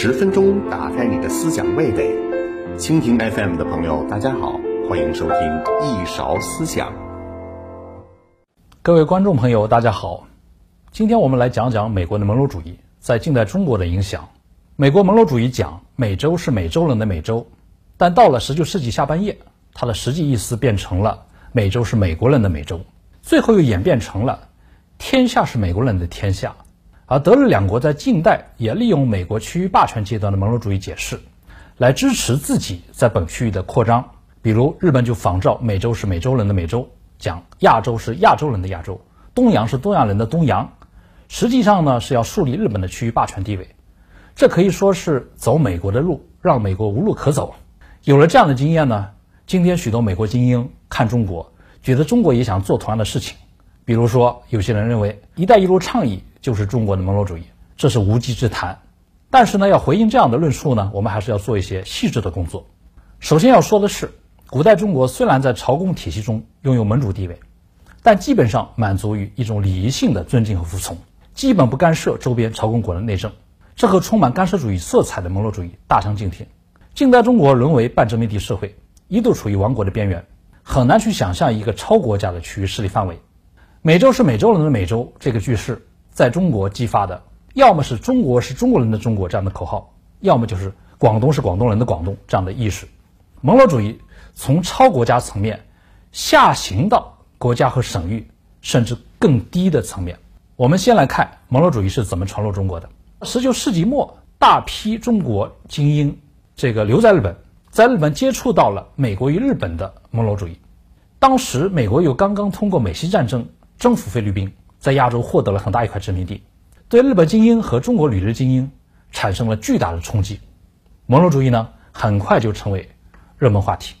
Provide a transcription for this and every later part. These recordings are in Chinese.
十分钟打开你的思想味蕾，蜻蜓 FM 的朋友，大家好，欢迎收听一勺思想。各位观众朋友，大家好，今天我们来讲讲美国的门罗主义在近代中国的影响。美国门罗主义讲美洲是美洲人的美洲，但到了十九世纪下半叶，它的实际意思变成了美洲是美国人的美洲，最后又演变成了天下是美国人的天下。而德日两国在近代也利用美国区域霸权阶段的门罗主义解释，来支持自己在本区域的扩张。比如日本就仿照美洲是美洲人的美洲，讲亚洲是亚洲人的亚洲，东洋是东洋人的东洋，实际上呢是要树立日本的区域霸权地位。这可以说是走美国的路，让美国无路可走。有了这样的经验呢，今天许多美国精英看中国，觉得中国也想做同样的事情。比如说，有些人认为“一带一路”倡议。就是中国的门罗主义，这是无稽之谈。但是呢，要回应这样的论述呢，我们还是要做一些细致的工作。首先要说的是，古代中国虽然在朝贡体系中拥有盟主地位，但基本上满足于一种礼仪性的尊敬和服从，基本不干涉周边朝贡国的内政。这和充满干涉主义色彩的门罗主义大相径庭。近代中国沦为半殖民地社会，一度处于亡国的边缘，很难去想象一个超国家的区域势力范围。美洲是美洲人的美洲这个句式。在中国激发的，要么是中国是中国人的中国这样的口号，要么就是广东是广东人的广东这样的意识。蒙罗主义从超国家层面下行到国家和省域，甚至更低的层面。我们先来看蒙罗主义是怎么传入中国的。十九世纪末，大批中国精英这个留在日本，在日本接触到了美国与日本的蒙罗主义。当时美国又刚刚通过美西战争征服菲律宾。在亚洲获得了很大一块殖民地，对日本精英和中国旅日精英产生了巨大的冲击。蒙罗主义呢，很快就成为热门话题。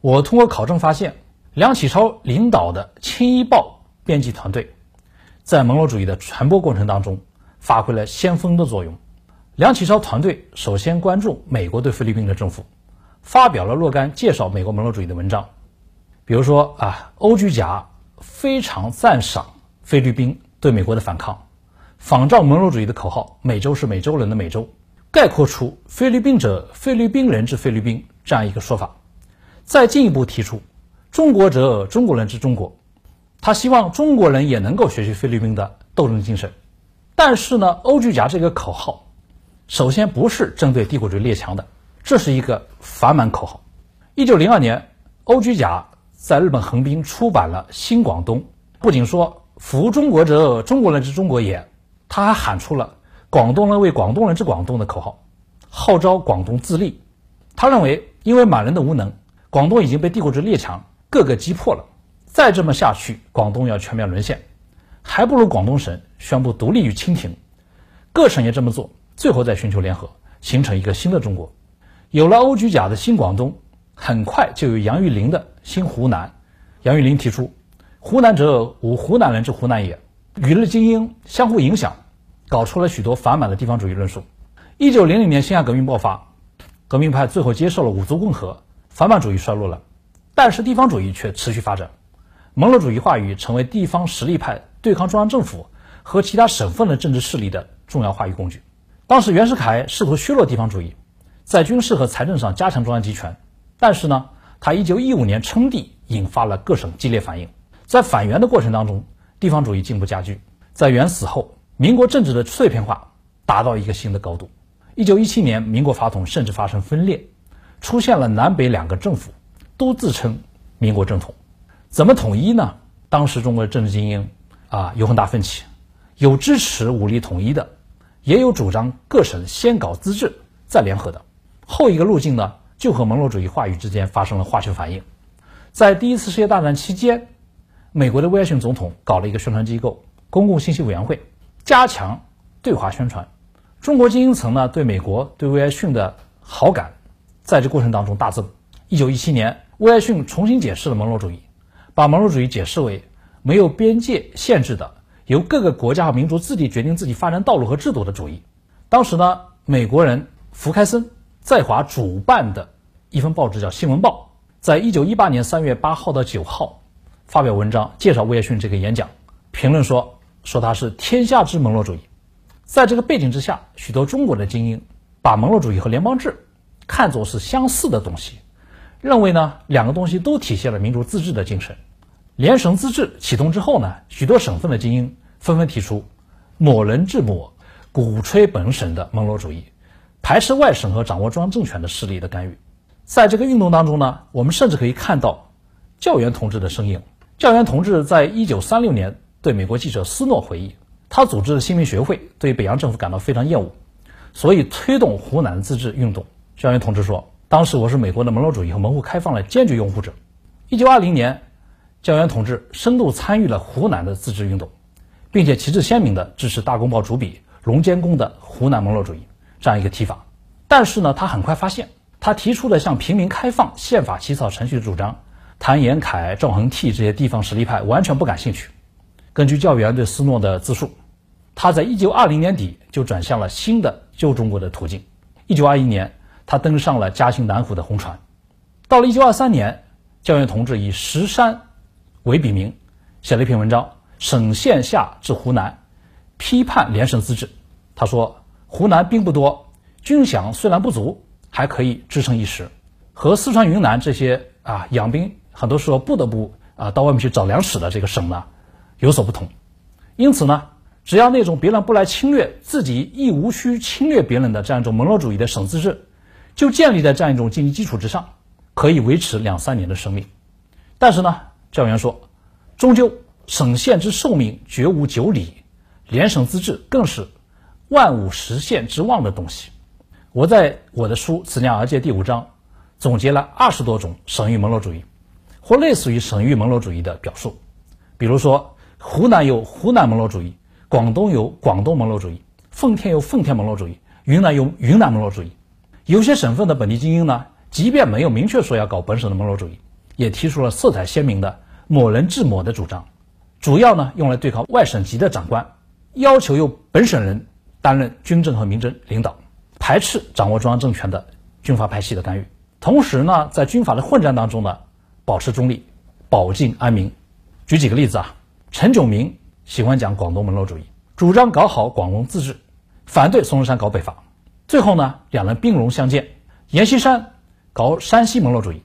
我通过考证发现，梁启超领导的《青衣报》编辑团队，在蒙罗主义的传播过程当中发挥了先锋的作用。梁启超团队首先关注美国对菲律宾的政府，发表了若干介绍美国蒙罗主义的文章，比如说啊，欧居甲非常赞赏。菲律宾对美国的反抗，仿照蒙罗主义的口号“美洲是美洲人的美洲”，概括出“菲律宾者，菲律宾人之菲律宾”这样一个说法。再进一步提出“中国者，中国人之中国”，他希望中国人也能够学习菲律宾的斗争精神。但是呢，欧居甲这个口号，首先不是针对帝国主义列强的，这是一个反满口号。一九零二年，欧居甲在日本横滨出版了《新广东》，不仅说。服中国者，中国人之中国也。他还喊出了“广东人为广东人之广东”的口号，号召广东自立。他认为，因为满人的无能，广东已经被帝国主义列强各个击破了。再这么下去，广东要全面沦陷，还不如广东省宣布独立于清廷。各省也这么做，最后再寻求联合，形成一个新的中国。有了欧居甲的新广东，很快就有杨玉麟的新湖南。杨玉麟提出。湖南者，吾湖南人之湖南也。与日精英相互影响，搞出了许多反满的地方主义论述。一九零零年，辛亥革命爆发，革命派最后接受了五族共和，反满主义衰落了，但是地方主义却持续发展。蒙罗主义话语成为地方实力派对抗中央政府和其他省份的政治势力的重要话语工具。当时袁世凯试图削弱地方主义，在军事和财政上加强中央集权，但是呢，他一九一五年称帝，引发了各省激烈反应。在反袁的过程当中，地方主义进一步加剧。在袁死后，民国政治的碎片化达到一个新的高度。一九一七年，民国法统甚至发生分裂，出现了南北两个政府，都自称民国正统。怎么统一呢？当时中国的政治精英啊有很大分歧，有支持武力统一的，也有主张各省先搞自治再联合的。后一个路径呢，就和门罗主义话语之间发生了化学反应。在第一次世界大战期间。美国的威尔逊总统搞了一个宣传机构——公共信息委员会，加强对华宣传。中国精英层呢，对美国对威尔逊的好感，在这过程当中大增。一九一七年，威尔逊重新解释了门罗主义，把门罗主义解释为没有边界限制的，由各个国家和民族自己决定自己发展道路和制度的主义。当时呢，美国人福开森在华主办的一份报纸叫《新闻报》，在一九一八年三月八号到九号。发表文章介绍威尔逊这个演讲，评论说说他是天下之蒙罗主义。在这个背景之下，许多中国的精英，把蒙罗主义和联邦制看作是相似的东西，认为呢两个东西都体现了民主自治的精神。联省自治启动之后呢，许多省份的精英纷纷提出“某人治某”，鼓吹本省的蒙罗主义，排斥外省和掌握中央政权的势力的干预。在这个运动当中呢，我们甚至可以看到教员同志的身影。教员同志在一九三六年对美国记者斯诺回忆，他组织的新民学会对北洋政府感到非常厌恶，所以推动湖南自治运动。教员同志说：“当时我是美国的门罗主义和门户开放的坚决拥护者。”一九二零年。教员同志深度参与了湖南的自治运动，并且旗帜鲜明地支持大公报主笔龙监公的湖南门罗主义这样一个提法。但是呢，他很快发现，他提出的向平民开放宪法起草程序的主张，谭延闿、赵恒惕这些地方实力派完全不感兴趣。根据教员对斯诺的自述，他在1920年底就转向了新的旧中国的途径。1921年，他登上了嘉兴南湖的红船。到了1923年，教员同志以石山。为笔名，写了一篇文章《省县下至湖南》，批判联省自治。他说：“湖南兵不多，军饷虽然不足，还可以支撑一时，和四川、云南这些啊养兵很多时候不得不啊到外面去找粮食的这个省呢有所不同。因此呢，只要那种别人不来侵略，自己亦无需侵略别人的这样一种门罗主义的省自治，就建立在这样一种经济基础之上，可以维持两三年的生命。但是呢。”教员说：“终究省县之寿命绝无久里，联省自治更是万物实现之望的东西。”我在我的书《此量而界》第五章总结了二十多种省域门罗主义，或类似于省域门罗主义的表述。比如说，湖南有湖南门罗主义，广东有广东门罗主义，奉天有奉天门罗主义，云南有云南门罗主义。有些省份的本地精英呢，即便没有明确说要搞本省的门罗主义。也提出了色彩鲜明的“某人治某”的主张，主要呢用来对抗外省级的长官，要求由本省人担任军政和民政领导，排斥掌握中央政权的军阀派系的干预。同时呢，在军阀的混战当中呢，保持中立，保境安民。举几个例子啊，陈炯明喜欢讲广东门罗主义，主张搞好广东自治，反对孙中山搞北伐。最后呢，两人兵戎相见，阎锡山搞山西门罗主义。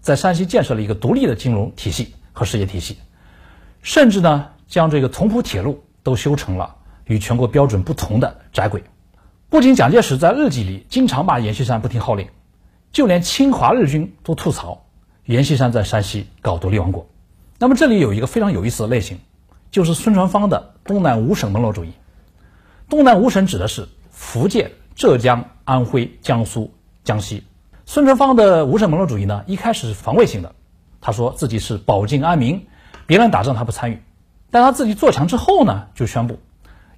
在山西建设了一个独立的金融体系和事业体系，甚至呢将这个潼浦铁路都修成了与全国标准不同的窄轨。不仅蒋介石在日记里经常骂阎锡山不听号令，就连侵华日军都吐槽阎锡山在山西搞独立王国。那么这里有一个非常有意思的类型，就是孙传芳的东南五省门罗主义。东南五省指的是福建、浙江、安徽、江苏、江西。孙传芳的五省门罗主义呢，一开始是防卫性的，他说自己是保境安民，别人打仗他不参与。但他自己做强之后呢，就宣布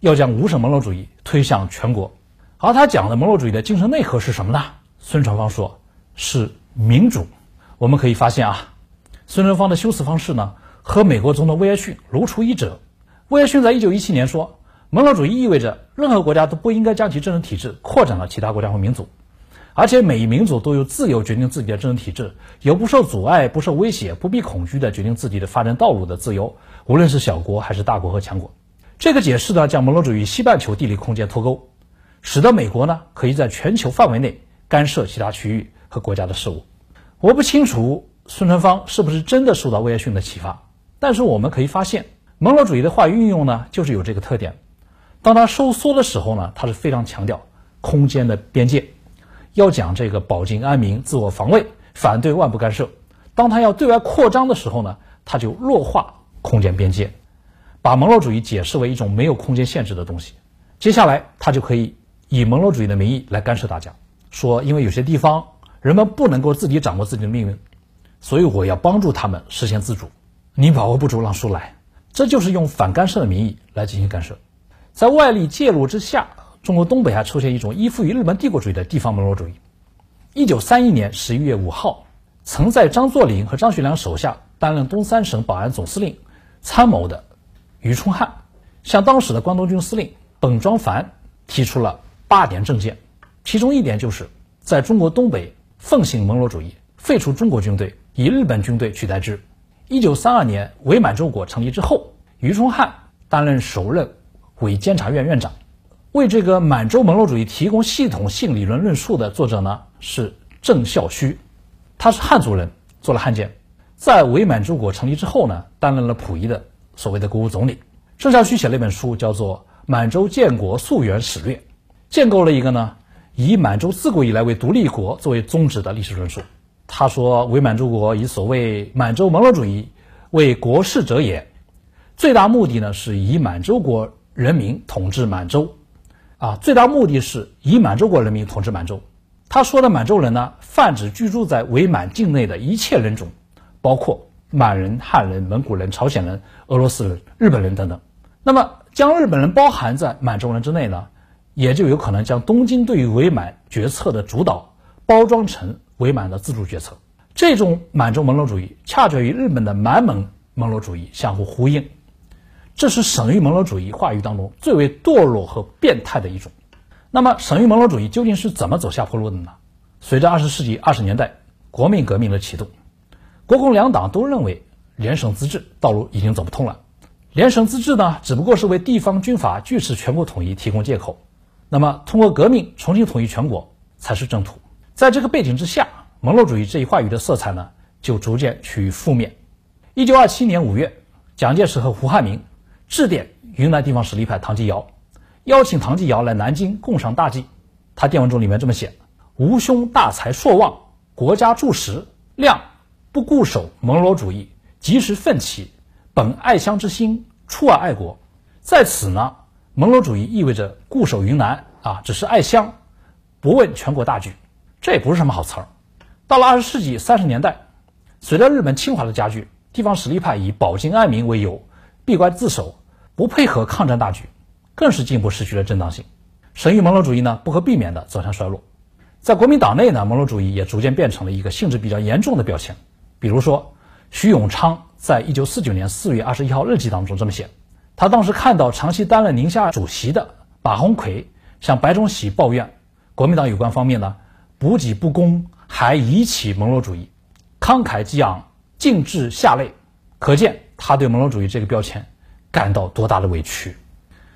要将五省门罗主义推向全国。而他讲的门罗主义的精神内核是什么呢？孙传芳说是民主。我们可以发现啊，孙传芳的修辞方式呢，和美国总统威尔逊如出一辙。威尔逊在一九一七年说，门罗主义意味着任何国家都不应该将其政治体制扩展到其他国家或民族。而且每一民族都有自由决定自己的政治体制，有不受阻碍、不受威胁、不必恐惧的决定自己的发展道路的自由，无论是小国还是大国和强国。这个解释呢，将蒙罗主义西半球地理空间脱钩，使得美国呢可以在全球范围内干涉其他区域和国家的事务。我不清楚孙传芳是不是真的受到威尔逊的启发，但是我们可以发现，蒙罗主义的话语运用呢，就是有这个特点。当他收缩的时候呢，他是非常强调空间的边界。要讲这个保境安民、自我防卫，反对外部干涉。当他要对外扩张的时候呢，他就弱化空间边界，把门罗主义解释为一种没有空间限制的东西。接下来，他就可以以门罗主义的名义来干涉大家，说因为有些地方人们不能够自己掌握自己的命运，所以我要帮助他们实现自主。你把握不住，让书来，这就是用反干涉的名义来进行干涉，在外力介入之下。中国东北还出现一种依附于日本帝国主义的地方门罗主义。一九三一年十一月五号，曾在张作霖和张学良手下担任东三省保安总司令、参谋的于冲汉，向当时的关东军司令本庄繁提出了八点政见，其中一点就是在中国东北奉行蒙罗主义，废除中国军队，以日本军队取代之。一九三二年伪满洲国成立之后，于冲汉担任首任伪监察院院长。为这个满洲蒙罗主义提供系统性理论论述的作者呢是郑孝胥，他是汉族人，做了汉奸，在伪满洲国成立之后呢，担任了溥仪的所谓的国务总理。郑孝胥写了一本书，叫做《满洲建国溯源史略》，建构了一个呢以满洲自古以来为独立国作为宗旨的历史论述。他说，伪满洲国以所谓满洲蒙罗主义为国事者也，最大目的呢是以满洲国人民统治满洲，啊，最大目的是以满洲国人民统治满洲。他说的满洲人呢，泛指居住在伪满境内的一切人种，包括满人、汉人、蒙古人、朝鲜人、俄罗斯人、日本人等等。那么，将日本人包含在满洲人之内呢，也就有可能将东京对于伪满决策的主导包装成。伪满的自主决策，这种满洲蒙罗主义恰恰与日本的满蒙蒙罗主义相互呼应，这是省域蒙罗主义话语当中最为堕落和变态的一种。那么，省域蒙罗主义究竟是怎么走下坡路的呢？随着二十世纪二十年代国民革命的启动，国共两党都认为联省自治道路已经走不通了。联省自治呢，只不过是为地方军阀拒斥全国统一提供借口。那么，通过革命重新统一全国才是正途。在这个背景之下，蒙罗主义这一话语的色彩呢，就逐渐趋于负面。一九二七年五月，蒋介石和胡汉民致电云南地方实力派唐继尧，邀请唐继尧来南京共商大计。他电文中里面这么写：“吾兄大才硕望，国家柱石，谅不固守蒙罗主义，及时奋起，本爱乡之心，出而爱国。在此呢，蒙罗主义意味着固守云南啊，只是爱乡，不问全国大局。”这也不是什么好词儿。到了二十世纪三十年代，随着日本侵华的加剧，地方实力派以保境安民为由，闭关自守，不配合抗战大局，更是进一步失去了正当性。省域蒙罗主义呢，不可避免的走向衰落。在国民党内呢，蒙罗主义也逐渐变成了一个性质比较严重的标签。比如说，徐永昌在一九四九年四月二十一号日记当中这么写：他当时看到长期担任宁夏主席的马鸿逵向白崇禧抱怨，国民党有关方面呢。补给不公，还遗弃蒙罗主义，慷慨激昂，尽致下泪，可见他对蒙罗主义这个标签感到多大的委屈。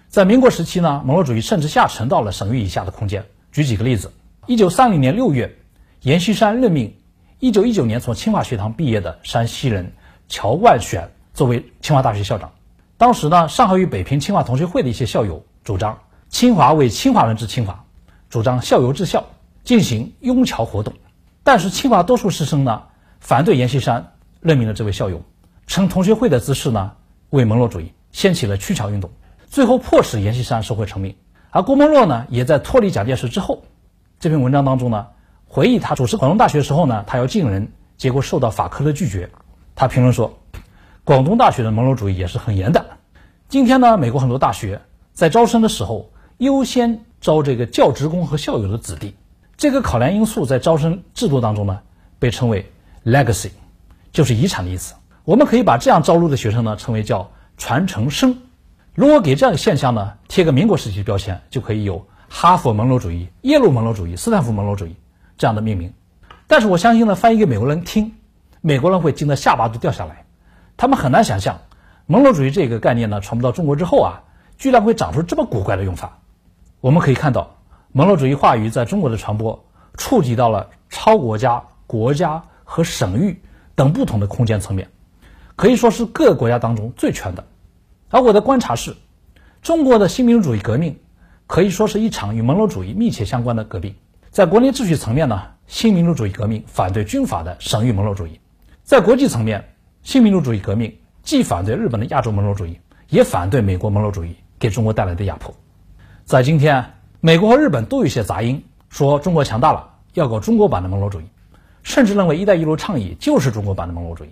在民国时期呢，蒙罗主义甚至下沉到了省域以下的空间。举几个例子：一九三零年六月，阎锡山任命一九一九年从清华学堂毕业的山西人乔万选作为清华大学校长。当时呢，上海与北平清华同学会的一些校友主张清华为清华人治清华，主张校友治校。进行拥侨活动，但是清华多数师生呢反对阎锡山任命的这位校友，称同学会的姿势呢为蒙罗主义，掀起了驱侨运动，最后迫使阎锡山收回成命。而郭沫若呢也在脱离蒋介石之后，这篇文章当中呢回忆他主持广东大学的时候呢，他要进人，结果受到法科的拒绝。他评论说，广东大学的门罗主义也是很严的。今天呢，美国很多大学在招生的时候优先招这个教职工和校友的子弟。这个考量因素在招生制度当中呢，被称为 legacy，就是遗产的意思。我们可以把这样招录的学生呢，称为叫传承生。如果给这样的现象呢贴个民国时期的标签，就可以有哈佛门罗主义、耶鲁门罗主义、斯坦福门罗主义这样的命名。但是我相信呢，翻译给美国人听，美国人会惊得下巴都掉下来。他们很难想象，蒙罗主义这个概念呢传播到中国之后啊，居然会长出这么古怪的用法。我们可以看到。蒙罗主义话语在中国的传播，触及到了超国家、国家和省域等不同的空间层面，可以说是各个国家当中最全的。而我的观察是，中国的新民主主义革命可以说是一场与蒙罗主义密切相关的革命。在国内秩序层面呢，新民主主义革命反对军阀的省域门罗主义；在国际层面，新民主主义革命既反对日本的亚洲门罗主义，也反对美国门罗主义给中国带来的压迫。在今天。美国和日本都有一些杂音，说中国强大了，要搞中国版的门罗主义，甚至认为“一带一路”倡议就是中国版的门罗主义，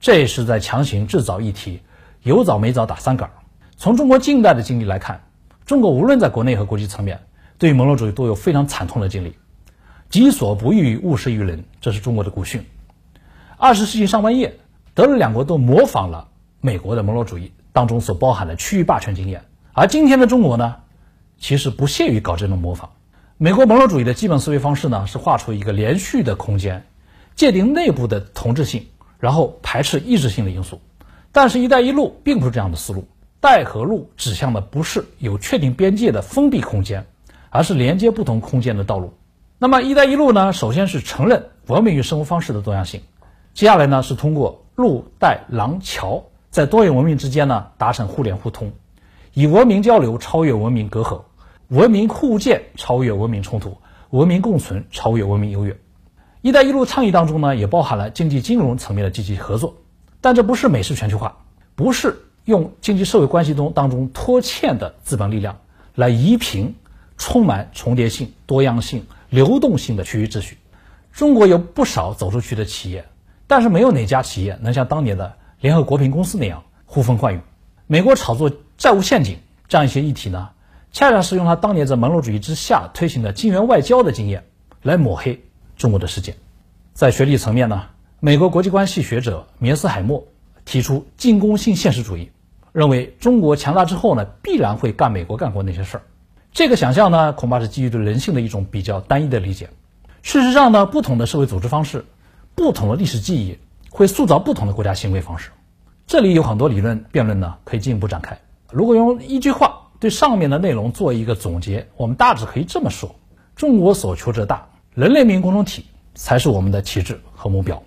这也是在强行制造议题，有早没早打三杆。从中国近代的经历来看，中国无论在国内和国际层面，对于蒙罗主义都有非常惨痛的经历。己所不欲，勿施于人，这是中国的古训。二十世纪上半叶，德日两国都模仿了美国的门罗主义当中所包含的区域霸权经验，而今天的中国呢？其实不屑于搞这种模仿。美国门罗主义的基本思维方式呢，是画出一个连续的空间，界定内部的同质性，然后排斥异质性的因素。但是“一带一路”并不是这样的思路。带和路指向的不是有确定边界的封闭空间，而是连接不同空间的道路。那么“一带一路”呢，首先是承认文明与生活方式的多样性，接下来呢是通过路带廊桥，在多元文明之间呢达成互联互通，以文明交流超越文明隔阂，文明互鉴超越文明冲突，文明共存超越文明优越。“一带一路”倡议当中呢，也包含了经济金融层面的积极合作，但这不是美式全球化，不是用经济社会关系中当中拖欠的资本力量来移平充满重叠性、多样性。流动性的区域秩序，中国有不少走出去的企业，但是没有哪家企业能像当年的联合国平公司那样呼风唤雨。美国炒作债务陷阱这样一些议题呢，恰恰是用他当年在门罗主义之下推行的金元外交的经验来抹黑中国的世界。在学历层面呢，美国国际关系学者米斯海默提出进攻性现实主义，认为中国强大之后呢，必然会干美国干过那些事儿。这个想象呢，恐怕是基于对人性的一种比较单一的理解。事实上呢，不同的社会组织方式、不同的历史记忆，会塑造不同的国家行为方式。这里有很多理论辩论呢，可以进一步展开。如果用一句话对上面的内容做一个总结，我们大致可以这么说：中国所求者大，人类命运共同体才是我们的旗帜和目标。